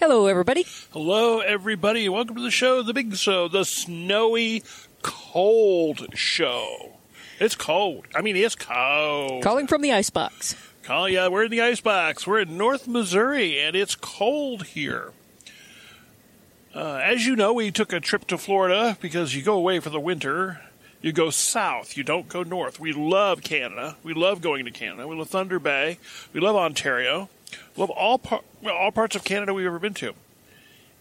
Hello, everybody. Hello, everybody. Welcome to the show, the big show, the snowy, cold show. It's cold. I mean, it's cold. Calling from the icebox. Call yeah, we're in the icebox. We're in North Missouri, and it's cold here. Uh, as you know, we took a trip to Florida because you go away for the winter. You go south. You don't go north. We love Canada. We love going to Canada. We love Thunder Bay. We love Ontario. We love all par- well, all parts of Canada we've ever been to.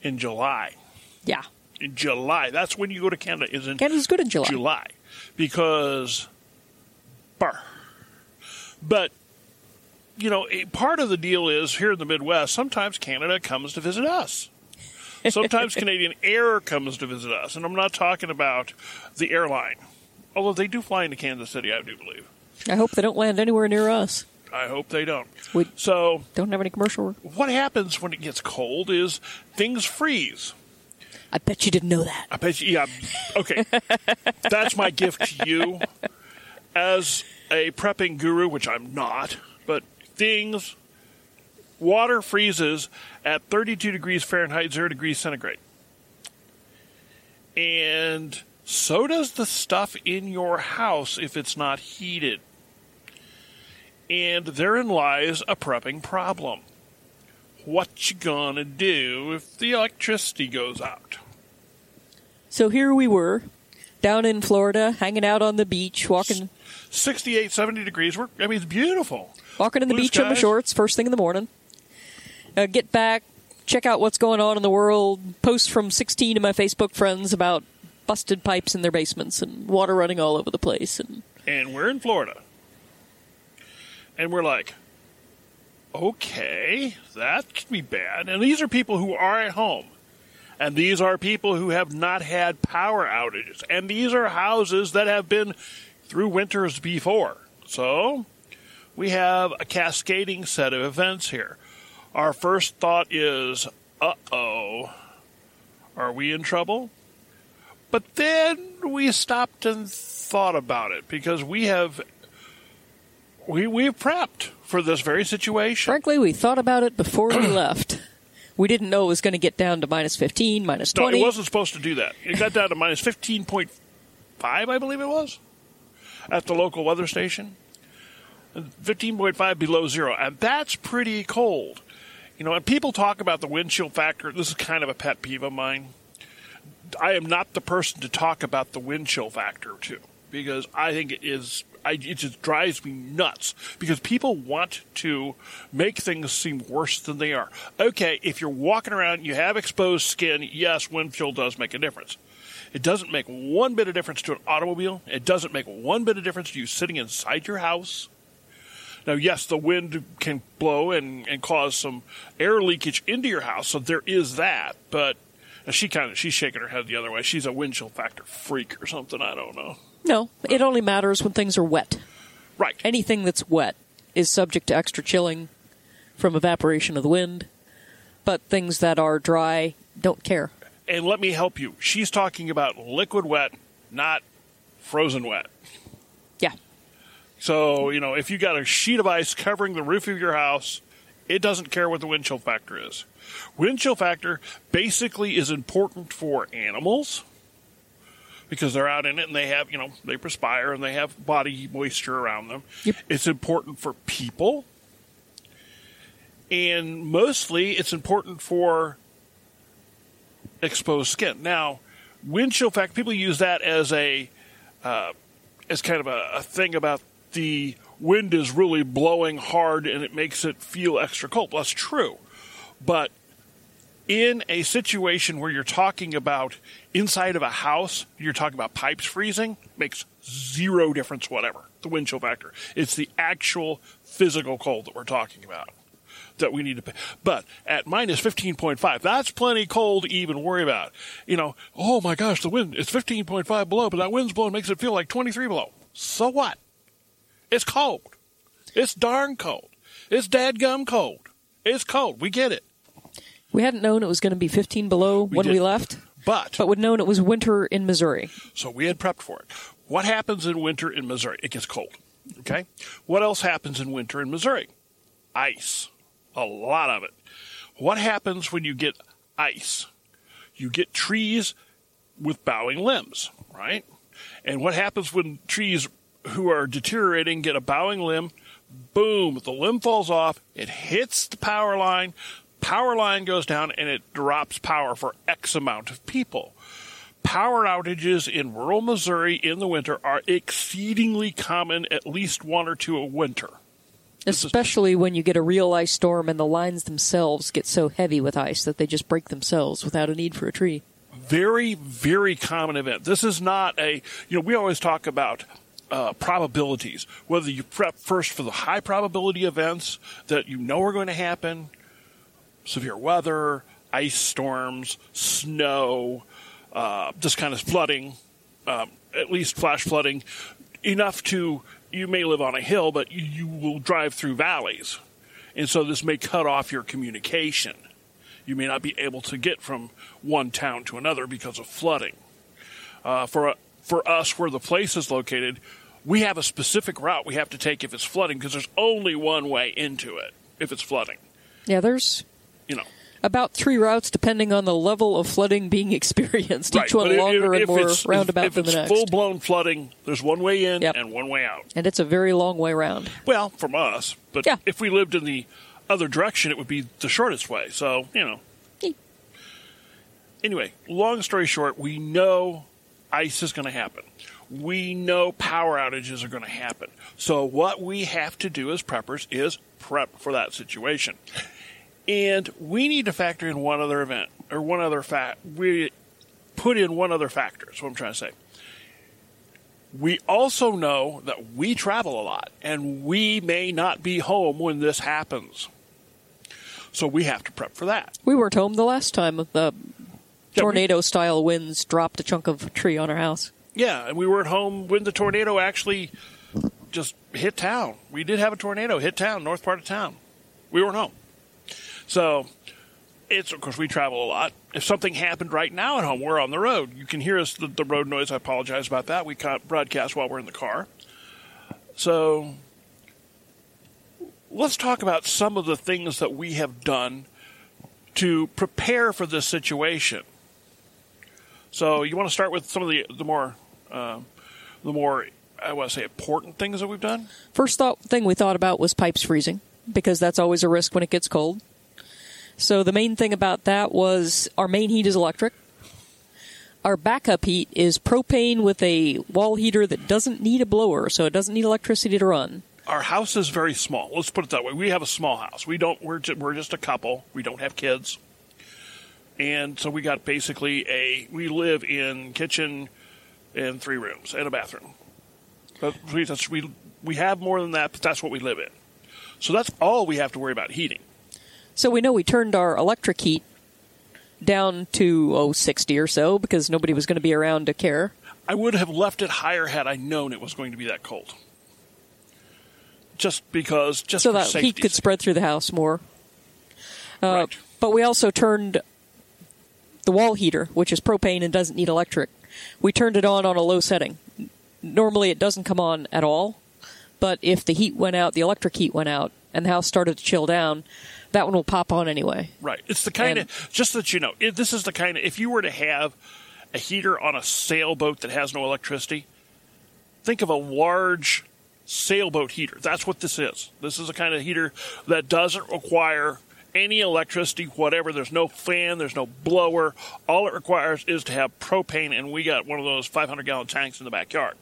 In July, Yeah. in July, that's when you go to Canada. Is in Canada's good in July. July because bar. But you know, a part of the deal is here in the Midwest. Sometimes Canada comes to visit us. Sometimes Canadian Air comes to visit us, and I'm not talking about the airline, although they do fly into Kansas City, I do believe. I hope they don't land anywhere near us. I hope they don't. We So, don't have any commercial. what happens when it gets cold is things freeze. I bet you didn't know that. I bet you, yeah. Okay. That's my gift to you as a prepping guru, which I'm not, but things, water freezes at 32 degrees Fahrenheit, 0 degrees centigrade. And so does the stuff in your house if it's not heated. And therein lies a prepping problem. What you gonna do if the electricity goes out? So here we were, down in Florida, hanging out on the beach, walking, 68, 70 degrees. We're, I mean, it's beautiful. walking in the Blue beach in my skies. shorts, first thing in the morning. Uh, get back, check out what's going on in the world. Post from 16 of my Facebook friends about busted pipes in their basements and water running all over the place. And And we're in Florida. And we're like, okay, that could be bad. And these are people who are at home. And these are people who have not had power outages. And these are houses that have been through winters before. So we have a cascading set of events here. Our first thought is, uh oh, are we in trouble? But then we stopped and thought about it because we have we we've prepped for this very situation. frankly, we thought about it before we left. We didn't know it was going to get down to minus 15, minus No, 20. it wasn't supposed to do that. It got down to minus fifteen point five, I believe it was, at the local weather station. Fifteen point five below zero, and that's pretty cold. You know, and people talk about the wind chill factor. This is kind of a pet peeve of mine. I am not the person to talk about the wind chill factor too, because I think it is. I, it just drives me nuts because people want to make things seem worse than they are. Okay, if you're walking around, you have exposed skin. Yes, wind chill does make a difference. It doesn't make one bit of difference to an automobile. It doesn't make one bit of difference to you sitting inside your house. Now, yes, the wind can blow and, and cause some air leakage into your house, so there is that. But uh, she kind of she's shaking her head the other way. She's a wind chill factor freak or something. I don't know. No, it only matters when things are wet. Right. Anything that's wet is subject to extra chilling from evaporation of the wind, but things that are dry don't care. And let me help you. She's talking about liquid wet, not frozen wet. Yeah. So, you know, if you got a sheet of ice covering the roof of your house, it doesn't care what the wind chill factor is. Wind chill factor basically is important for animals because they're out in it and they have, you know, they perspire and they have body moisture around them. Yep. It's important for people. And mostly it's important for exposed skin. Now, wind chill factor, people use that as a uh, as kind of a, a thing about the wind is really blowing hard and it makes it feel extra cold. Well, that's true. But in a situation where you're talking about inside of a house, you're talking about pipes freezing, makes zero difference whatever. The wind chill factor. It's the actual physical cold that we're talking about that we need to pay. But at minus 15.5, that's plenty cold to even worry about. You know, oh my gosh, the wind, it's 15.5 below, but that wind's blowing makes it feel like 23 below. So what? It's cold. It's darn cold. It's dadgum cold. It's cold. We get it. We hadn't known it was going to be 15 below when we didn't. left, But, but we'd known it was winter in Missouri. so we had prepped for it. What happens in winter in Missouri? It gets cold. Okay? What else happens in winter in Missouri? Ice. A lot of it. what happens when you get ice? You get trees with bowing limbs, right? And what happens when trees who are deteriorating get a bowing limb? Boom, the limb falls off, it hits the power line, power line goes down, and it drops power for X amount of people. Power outages in rural Missouri in the winter are exceedingly common, at least one or two a winter. Especially when you get a real ice storm and the lines themselves get so heavy with ice that they just break themselves without a need for a tree. Very, very common event. This is not a, you know, we always talk about uh, probabilities, whether you prep first for the high probability events that you know are going to happen, severe weather, ice storms, snow, uh, this kind of flooding, um, at least flash flooding, enough to you may live on a hill, but you, you will drive through valleys, and so this may cut off your communication. You may not be able to get from one town to another because of flooding. Uh, for for us, where the place is located, we have a specific route we have to take if it's flooding because there's only one way into it if it's flooding. Yeah, there's You know, about three routes depending on the level of flooding being experienced. Each one but longer if and more roundabout if, than the next. full blown flooding, there's one way in Yep. and one way out. and it's a very long way round. Well, from us, but Yeah. if we lived in the other direction, it would be the shortest way. So you know. Anyway, long story short, we know ice is going to happen. We know power outages are going to happen. So what we have to do as preppers is prep for that situation. And we need to factor in one other event or one other fact. We put in one other factor. Is what I'm trying to say. We also know that we travel a lot and we may not be home when this happens. So we have to prep for that. We weren't home the last time the tornado style winds dropped a chunk of tree on our house. Yeah, and we weren't home when the tornado actually just hit town. We did have a tornado hit town, north part of town. We weren't home. So it's of course we travel a lot. If something happened right now at home, we're on the road. You can hear us the, the road noise. I apologize about that. We can't broadcast while we're in the car. So let's talk about some of the things that we have done to prepare for this situation. So you want to start with some of the the more uh, the more I want to say important things that we've done. First thought thing we thought about was pipes freezing because that's always a risk when it gets cold. So the main thing about that was our main heat is electric. Our backup heat is propane with a wall heater that doesn't need a blower, so it doesn't need electricity to run. Our house is very small. Let's put it that way. We have a small house. We don't. We're ju- we're just a couple. We don't have kids, and so we got basically a. We live in kitchen and three rooms and a bathroom. But we that's, we we have more than that, but that's what we live in. So that's all we have to worry about heating. So we know we turned our electric heat down to oh 60 or so because nobody was going to be around to care. I would have left it higher had I known it was going to be that cold. Just because, just so that heat could spread through the house more. Uh, Right. But we also turned the wall heater, which is propane and doesn't need electric. We turned it on on a low setting. Normally, it doesn't come on at all. But if the heat went out, the electric heat went out, and the house started to chill down, that one will pop on anyway. Right. It's the kind And- of just that you know. It, this is the kind of if you were to have a heater on a sailboat that has no electricity, think of a large sailboat heater. That's what this is. This is a kind of heater that doesn't require any electricity, whatever. There's no fan. There's no blower. All it requires is to have propane, and we got one of those 500 gallon tanks in the backyard,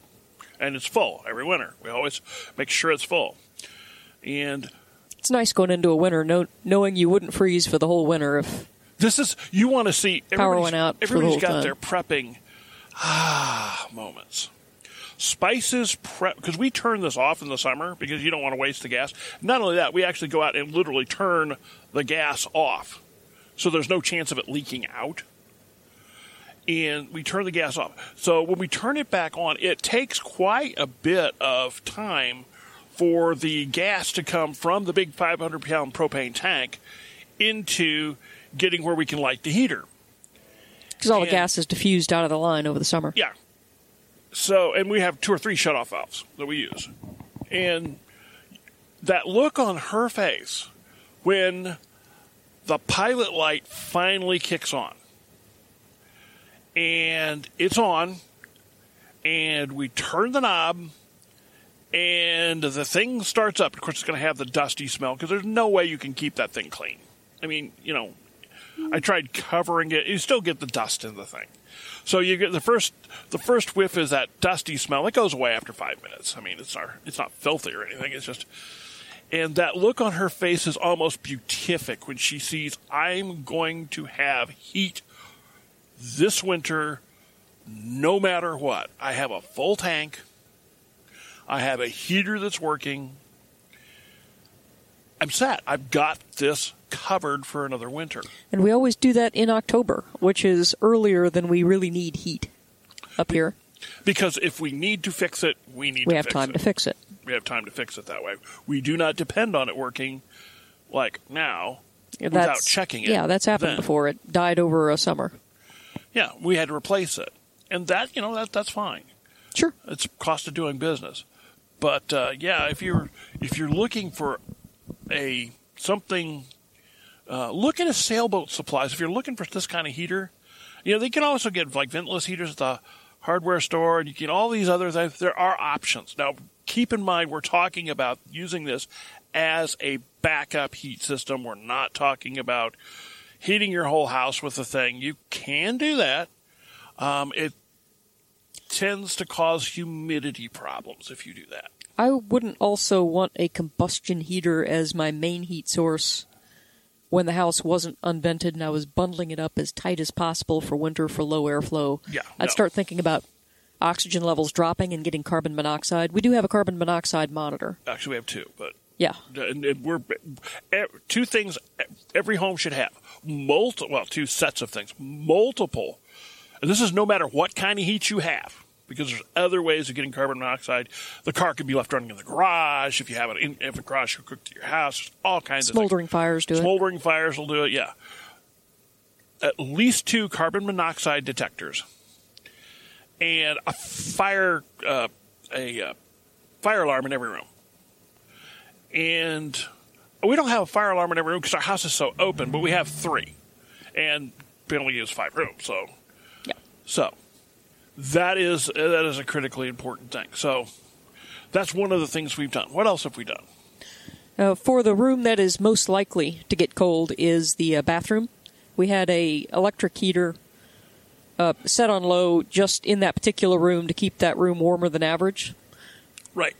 and it's full every winter. We always make sure it's full, and It's nice going into a winter know, knowing you wouldn't freeze for the whole winter if This is you want to see Power everybody's- went out for the got time. their prepping ah moments. Spices prep because we turn this off in the summer because you don't want to waste the gas. Not only that, we actually go out and literally turn the gas off, so there's no chance of it leaking out. And we turn the gas off. So when we turn it back on, it takes quite a bit of time for the gas to come from the big 500 pound propane tank into getting where we can light the heater. because all the gas is diffused out of the line over the summer. Yeah. So, and we have two or three shutoff valves that we use. And that look on her face when the pilot light finally kicks on. And it's on, and we turn the knob, and the thing starts up. Of course, it's going to have the dusty smell because there's no way you can keep that thing clean. I mean, you know, I tried covering it. You still get the dust in the thing. So you get the first the first whiff is that dusty smell. It goes away after five minutes. I mean, it's not it's not filthy or anything. It's just and that look on her face is almost beatific when she sees I'm going to have heat this winter no matter what. I have a full tank. I have a heater that's working. I'm set. I've got this covered for another winter. And we always do that in October, which is earlier than we really need heat up here. Because if we need to fix it, we need We have time it. to fix it. we have time to fix it that way. We do not depend on it working like now without That's, checking it. Yeah, that's happened then. before. It died over a summer. Yeah, we had to replace it. And that, you know, that that's fine. Sure. It's cost of doing business. But uh, yeah, if you're if you're looking for a something, uh, look at a sailboat supplies. If you're looking for this kind of heater, you know they can also get like ventless heaters at the hardware store, and you get all these other things. There are options. Now, keep in mind we're talking about using this as a backup heat system. We're not talking about heating your whole house with the thing. You can do that. Um, it tends to cause humidity problems if you do that. I wouldn't also want a combustion heater as my main heat source when the house wasn't unvented and I was bundling it up as tight as possible for winter for low airflow. Yeah, I'd no. start thinking about oxygen levels dropping and getting carbon monoxide. We do have a carbon monoxide monitor. Actually, we have two, but Yeah. and, and we're two things every home should have. Multi, well, two sets of things. Multiple. And this is no matter what kind of heat you have, because there's other ways of getting carbon monoxide. The car can be left running in the garage if you have it in if a garage will cook to your house. There's all kinds of. Smoldering fires do it. Smoldering fires will do it, yeah. At least two carbon monoxide detectors and a fire uh, a uh, fire alarm in every room. And we don't have a fire alarm in every room because our house is so open, but we have three, and we only use five rooms. So. So that is that is a critically important thing. So that's one of the things we've done. What else have we done? Uh, for the room that is most likely to get cold is the uh, bathroom. We had a electric heater uh, set on low just in that particular room to keep that room warmer than average. Right.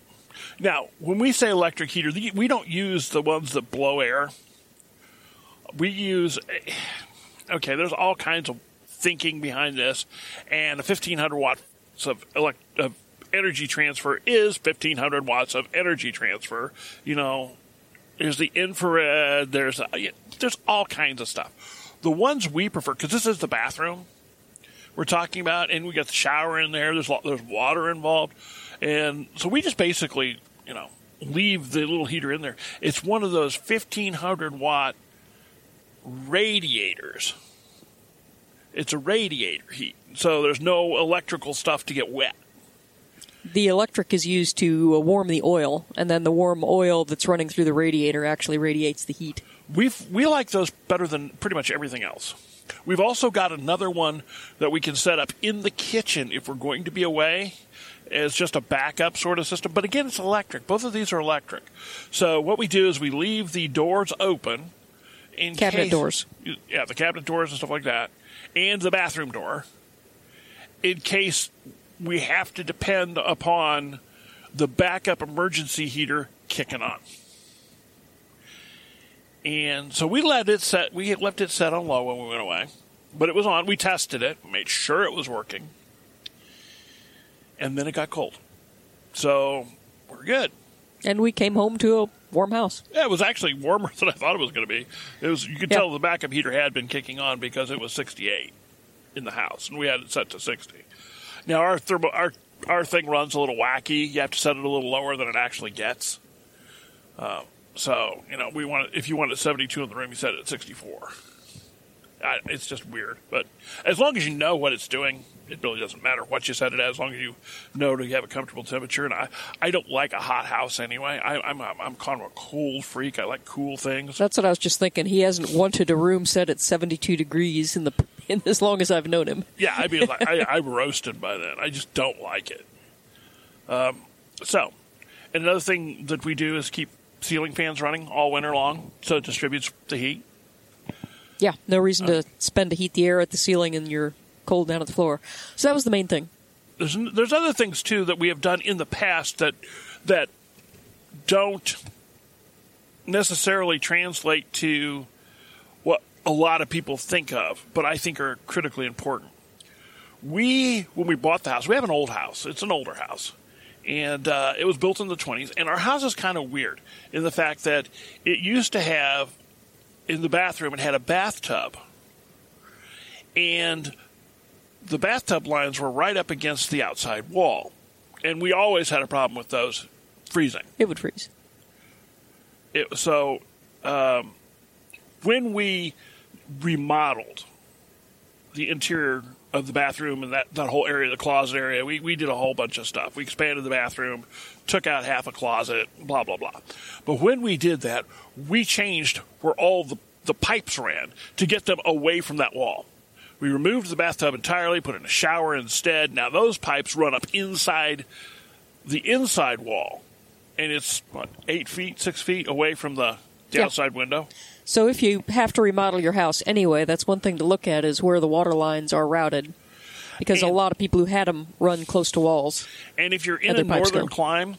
Now, when we say electric heater, the- we don't use the ones that blow air. We use, okay, there's all kinds of thinking behind this, and a 1500 watts of, elect, of energy transfer is 1500 watts of energy transfer. You know, there's the infrared, there's, there's all kinds of stuff. The ones we prefer, because this is the bathroom, we're talking about, and we got the shower in there. There's there's water involved, and so we just basically, you know, leave the little heater in there. It's one of those 1500 watt radiators. It's a radiator heat, so there's no electrical stuff to get wet. The electric is used to uh, warm the oil, and then the warm oil that's running through the radiator actually radiates the heat. We we like those better than pretty much everything else. We've also got another one that we can set up in the kitchen if we're going to be away. It's just a backup sort of system, but again, it's electric. Both of these are electric. So what we do is we leave the doors open. In Cabinet case- doors. Yeah, the cabinet doors and stuff like that, and the bathroom door, in case we have to depend upon the backup emergency heater kicking on. And so we let it set. We left it set on low when we went away, but it was on. We tested it, made sure it was working, and then it got cold. So we're good. And we came home to a warm house. Yeah, it was actually warmer than I thought it was going to be. It was. You could Yeah. tell the backup heater had been kicking on because it was 68 in the house, and we had it set to 60. Now our thermo, our our thing runs a little wacky. You have to set it a little lower than it actually gets. Uh, so you know, we want if you want it 72 in the room, you set it at 64. I, it's just weird. But as long as you know what it's doing, it really doesn't matter what you set it at, as long as you know to have a comfortable temperature. And I, I don't like a hot house anyway. I, I'm, a, I'm kind of a cool freak. I like cool things. That's what I was just thinking. He hasn't wanted a room set at 72 degrees in the in as long as I've known him. Yeah, I mean, like, I, I'm roasted by then. I just don't like it. Um, so, and another thing that we do is keep ceiling fans running all winter long, so it distributes the heat. Yeah, no reason to spend to heat the air at the ceiling and you're cold down at the floor. So that was the main thing. There's there's other things too that we have done in the past that that don't necessarily translate to what a lot of people think of, but I think are critically important. We, when we bought the house, we have an old house. It's an older house. And uh, it was built in the 20s. And our house is kind of weird in the fact that it used to have, in the bathroom, it had a bathtub. And the bathtub lines were right up against the outside wall. And we always had a problem with those freezing. It would freeze. It, so um, when we remodeled the interior of the bathroom and that, that whole area, the closet area, we, we did a whole bunch of stuff. We expanded the bathroom, took out half a closet, blah, blah, blah. But when we did that, we changed where all the, the pipes ran to get them away from that wall. We removed the bathtub entirely, put in a shower instead. Now those pipes run up inside the inside wall, and it's what eight feet, six feet away from the, the Yeah. outside window. So if you have to remodel your house anyway, that's one thing to look at is where the water lines are routed. Because a lot of people who had them run close to walls. And if you're in a northern go. clime,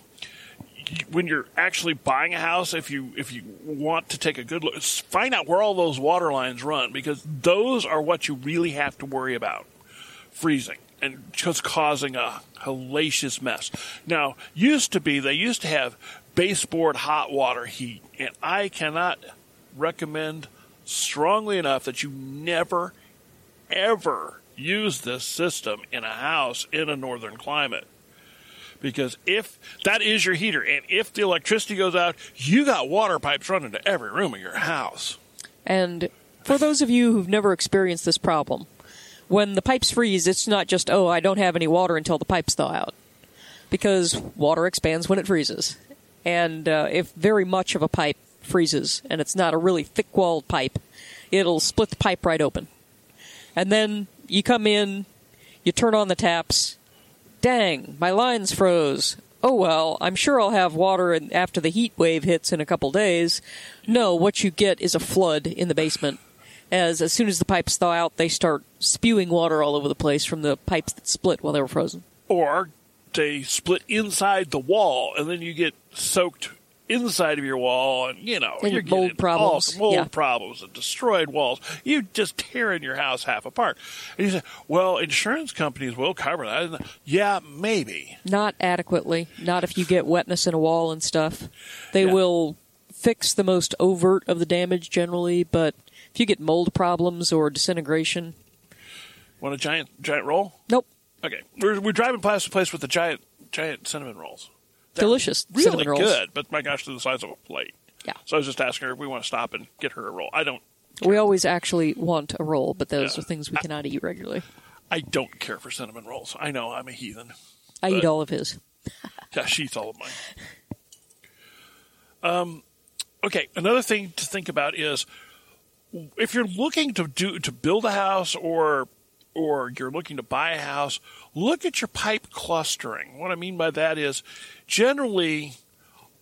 when you're actually buying a house, if you if you want to take a good look, find out where all those water lines run because those are what you really have to worry about freezing and just causing a hellacious mess. Now, used to be they used to have baseboard hot water heat, and I cannot recommend strongly enough that you never ever use this system in a house in a northern climate because if that is your heater and if the electricity goes out you got water pipes running to every room of your house And for those of you who've never experienced this problem, when the pipes freeze, it's not just, oh, I don't have any water until the pipes thaw out. Because water expands when it freezes. And uh, if very much of a pipe freezes and it's not a really thick walled pipe, it'll split the pipe right open. And then you come in, you turn on the taps. Dang, my lines froze. Oh well, I'm sure I'll have water after the heat wave hits in a couple days. No, what you get is a flood in the basement. As as soon as the pipes thaw out, they start spewing water all over the place from the pipes that split while they were frozen. or they split inside the wall and then you get soaked inside of your wall and you know And you're mold problems, all mold yeah. problems and destroyed walls you just tearing your house half apart and you say well insurance companies will cover that And, yeah maybe Not adequately. Not if you get wetness in a wall and stuff. They Yeah. will fix the most overt of the damage generally, but if you get mold problems or disintegration, want a giant giant roll nope. okay we're, we're driving past a place with the giant giant cinnamon rolls Delicious really cinnamon rolls. good but my gosh they're the size of a plate Yeah. so I was just asking her if we want to stop and get her a roll I don't We always actually want a roll, but those Yeah. are things we cannot eat regularly. I don't care for cinnamon rolls I know I'm a heathen I eat all of his. Yeah, she eats all of mine. Um, okay, another thing to think about is if you're looking to do to build a house or or you're looking to buy a house, look at your pipe clustering. What I mean by that is generally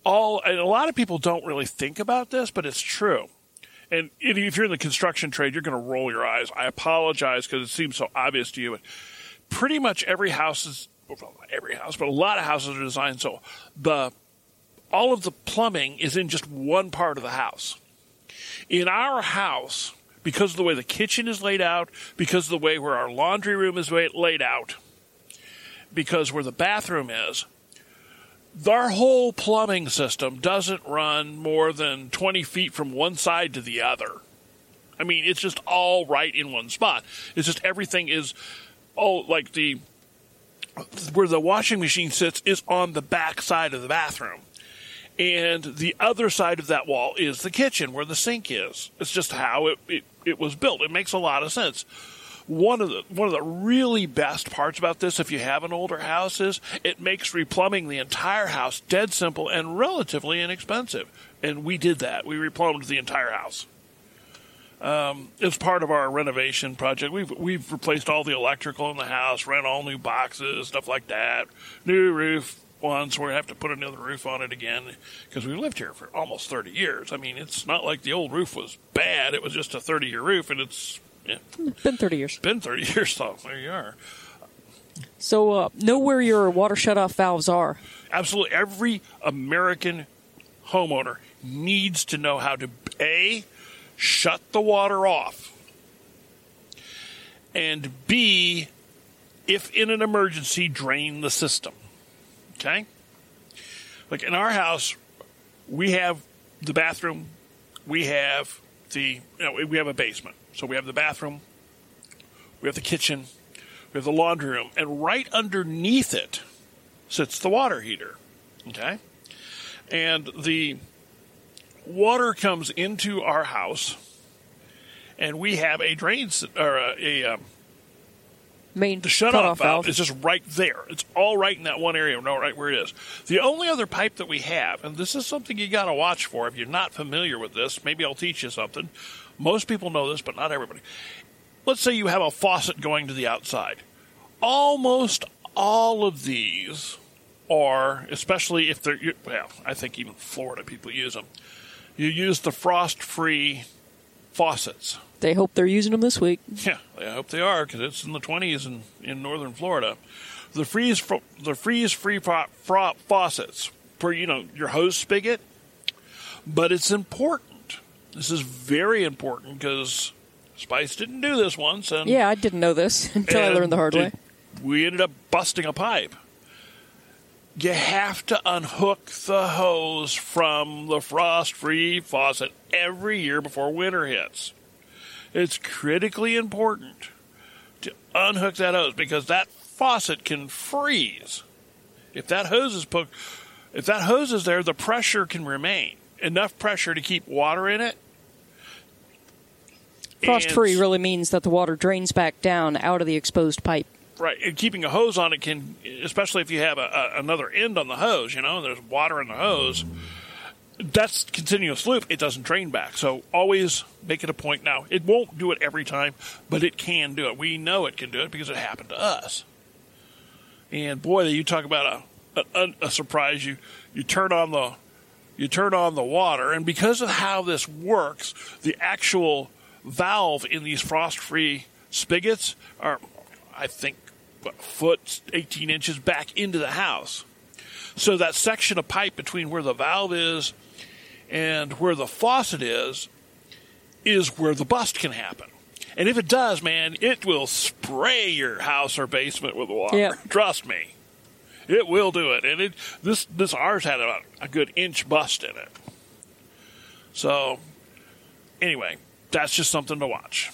all and a lot of people don't really think about this, but it's true. And if you're in the construction trade, you're going to roll your eyes. I apologize because it seems so obvious to you, but pretty much every house is well, not every house, but a lot of houses are designed so the all of the plumbing is in just one part of the house. In our house, because of the way the kitchen is laid out, because of the way where our laundry room is laid out, because where the bathroom is, our whole plumbing system doesn't run more than 20 feet from one side to the other. I mean, it's just all right in one spot. It's just everything is, oh, like the where the washing machine sits is on the back side of the bathroom. And the other side of that wall is the kitchen where the sink is. It's just how it, it, it was built. It makes a lot of sense. One of the one of the really best parts about this, if you have an older house, is it makes replumbing the entire house dead simple and relatively inexpensive. And we did that. We replumbed the entire house. Um, as part of our renovation project, we've we've replaced all the electrical in the house, ran all new boxes, stuff like that, new roof, once we have to put another roof on it again because we lived here for almost 30 years. I mean, it's not like the old roof was bad. It was just a 30 year roof, and it's yeah, been 30 years. Been 30 years, so there you are. So, uh, know where your water shutoff valves are. Absolutely. Every American homeowner needs to know how to A, shut the water off, and B, if in an emergency, drain the system. Okay? Like in our house, we have the bathroom, we have the, you know, we have a basement. So we have the bathroom, we have the kitchen, we have the laundry room, and right underneath it sits the water heater. Okay? And the water comes into our house, and we have a drain or a, a um, main the shutoff valve is just right there. It's all right in that one area, no, right where it is. The only other pipe that we have, and this is something you got to watch for if you're not familiar with this. Maybe I'll teach you something. Most people know this, but not everybody. Let's say you have a faucet going to the outside. Almost all of these are, especially if they're well, I think even Florida people use them. You use the frost-free faucets they hope they're using them this week. Yeah, I hope they are because it's in the 20s in, in northern Florida. The freeze the freeze free faucets for you know your hose spigot, but it's important. This is very important because Spice didn't do this once, and yeah, I didn't know this until I learned the hard way. We ended up busting a pipe. You have to unhook the hose from the frost-free faucet every year before winter hits. It's critically important to unhook that hose because that faucet can freeze. If that hose is put, if that hose is there, the pressure can remain enough pressure to keep water in it. Frost free really means that the water drains back down out of the exposed pipe. Right, and keeping a hose on it can, especially if you have a, a, another end on the hose. You know, there's water in the hose that's continuous loop. It doesn't drain back. So always make it a point. Now, it won't do it every time, but it can do it. We know it can do it because it happened to us. And boy, you talk about a, a, a surprise. You you turn on the you turn on the water, and because of how this works, the actual valve in these frost-free spigots are, I think, what, foot, 18 inches back into the house. So that section of pipe between where the valve is and where the faucet is, is where the bust can happen. And if it does, man, it will spray your house or basement with water. Yeah. Trust me. It will do it. And it this this ours had about a good inch bust in it. So anyway, that's just something to watch.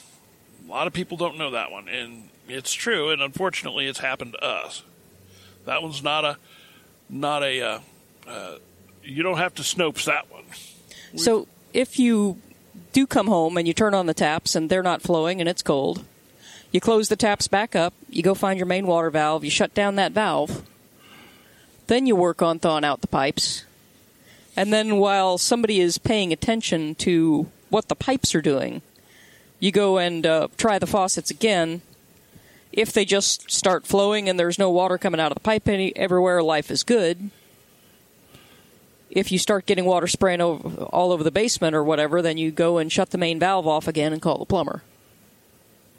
A lot of people don't know that one, and it's true. And unfortunately, it's happened to us. That one's not a not a. Uh, uh, you don't have to Snopes that one. So if you do come home and you turn on the taps and they're not flowing and it's cold, you close the taps back up, you go find your main water valve, you shut down that valve, then you work on thawing out the pipes. And then while somebody is paying attention to what the pipes are doing, you go and uh, try the faucets again. If they just start flowing and there's no water coming out of the pipe any, everywhere, life is good if you start getting water spraying over, all over the basement or whatever, then you go and shut the main valve off again and call the plumber.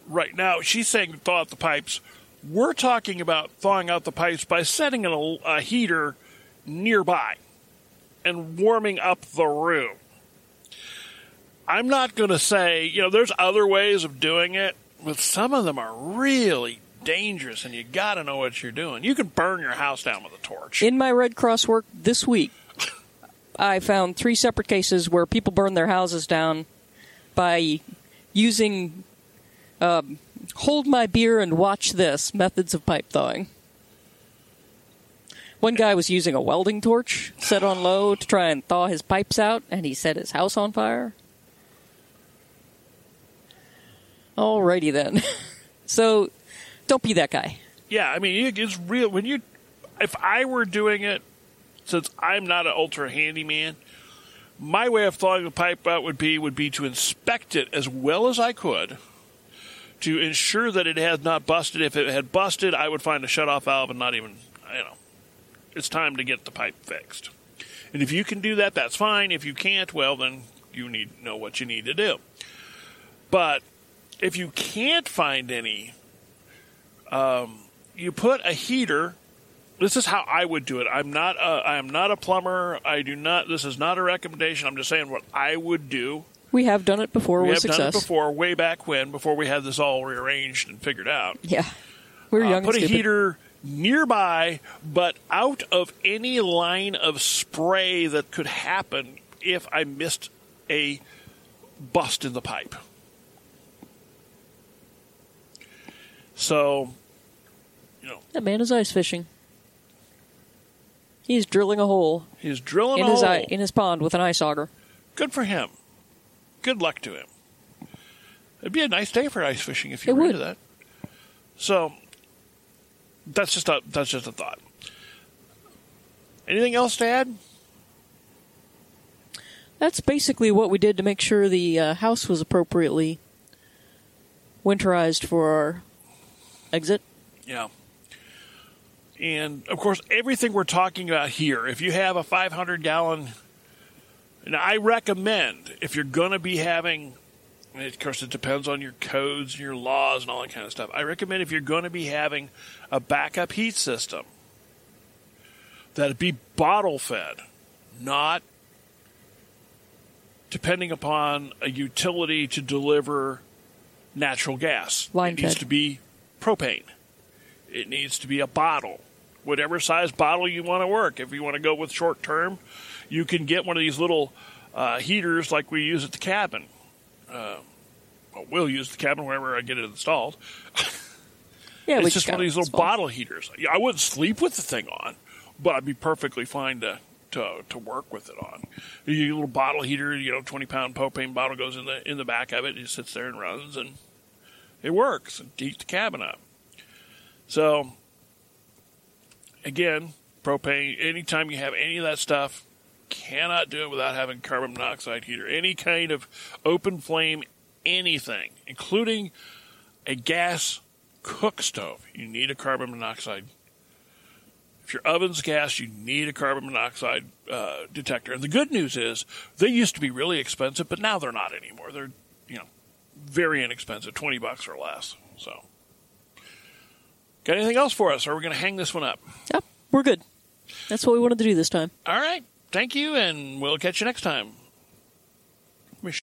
Right now, she's saying thaw out the pipes. We're talking about thawing out the pipes by setting a, a heater nearby and warming up the room. I'm not going to say, you know, there's other ways of doing it, but some of them are really dangerous and you got to know what you're doing. You can burn your house down with a torch. In my Red Cross work this week, I found three separate cases where people burned their houses down by using um, hold my beer and watch this methods of pipe thawing. One guy was using a welding torch set on low to try and thaw his pipes out, and he set his house on fire. Alrighty then. so, don't be that guy. Yeah, I mean, it's real. When you, if I were doing it, since I'm not an ultra handyman, my way of thawing the pipe out would be would be to inspect it as well as I could, to ensure that it had not busted. If it had busted, I would find a shut-off valve and not even, you know, it's time to get the pipe fixed. And if you can do that, that's fine. If you can't, well, then you need know what you need to do. But if you can't find any um, you put a heater. This is how I would do it. I'm not. A, I am not a plumber. I do not. This is not a recommendation. I'm just saying what I would do. We have done it before We with have success. done it before, way back when, before we had this all rearranged and figured out. Yeah. We were Uh, young put a stupid. heater nearby, but out of any line of spray that could happen if I missed a bust in the pipe. So, you know, That man is ice fishing. He's drilling a hole he's drilling in a his hole. eye, in his pond with an ice auger. Good for him. Good luck to him. It'd be a nice day for ice fishing if you It were would. into that. So that's just a that's just a thought. Anything else to add? That's basically what we did to make sure the uh, house was appropriately winterized for our exit. Yeah. And of course, everything we're talking about here, if you have a 500 gallon, and I recommend if you're going to be having, of course, it depends on your codes and your laws and all that kind of stuff. I recommend if you're going to be having a backup heat system, that it be bottle fed, not depending upon a utility to deliver natural gas. Line it needs to be propane. It needs to be a bottle, whatever size bottle you want to work. If you want to go with short term, you can get one of these little uh, heaters like we use at the cabin. Uh, well, we'll use the cabin wherever I get it installed. Yeah, it's just one of these little bottle heaters. I wouldn't sleep with the thing on, but I'd be perfectly fine to to, to work with it on. You a little bottle heater, you know, twenty pound propane bottle goes in the in the back of it. It sits there and runs, and it works and heats the cabin up. So again, propane. Anytime you have any of that stuff, cannot do it without having carbon monoxide heater. Any kind of open flame, anything, including a gas cook stove, you need a carbon monoxide. If your oven's gas, you need a carbon monoxide uh, detector. And the good news is they used to be really expensive, but now they're not anymore. They're you know very inexpensive, twenty bucks or less. So, got anything else for us? Or are we going to hang this one up? Yep, we're good. That's what we wanted to do this time. All right. Thank you, and we'll catch you next time.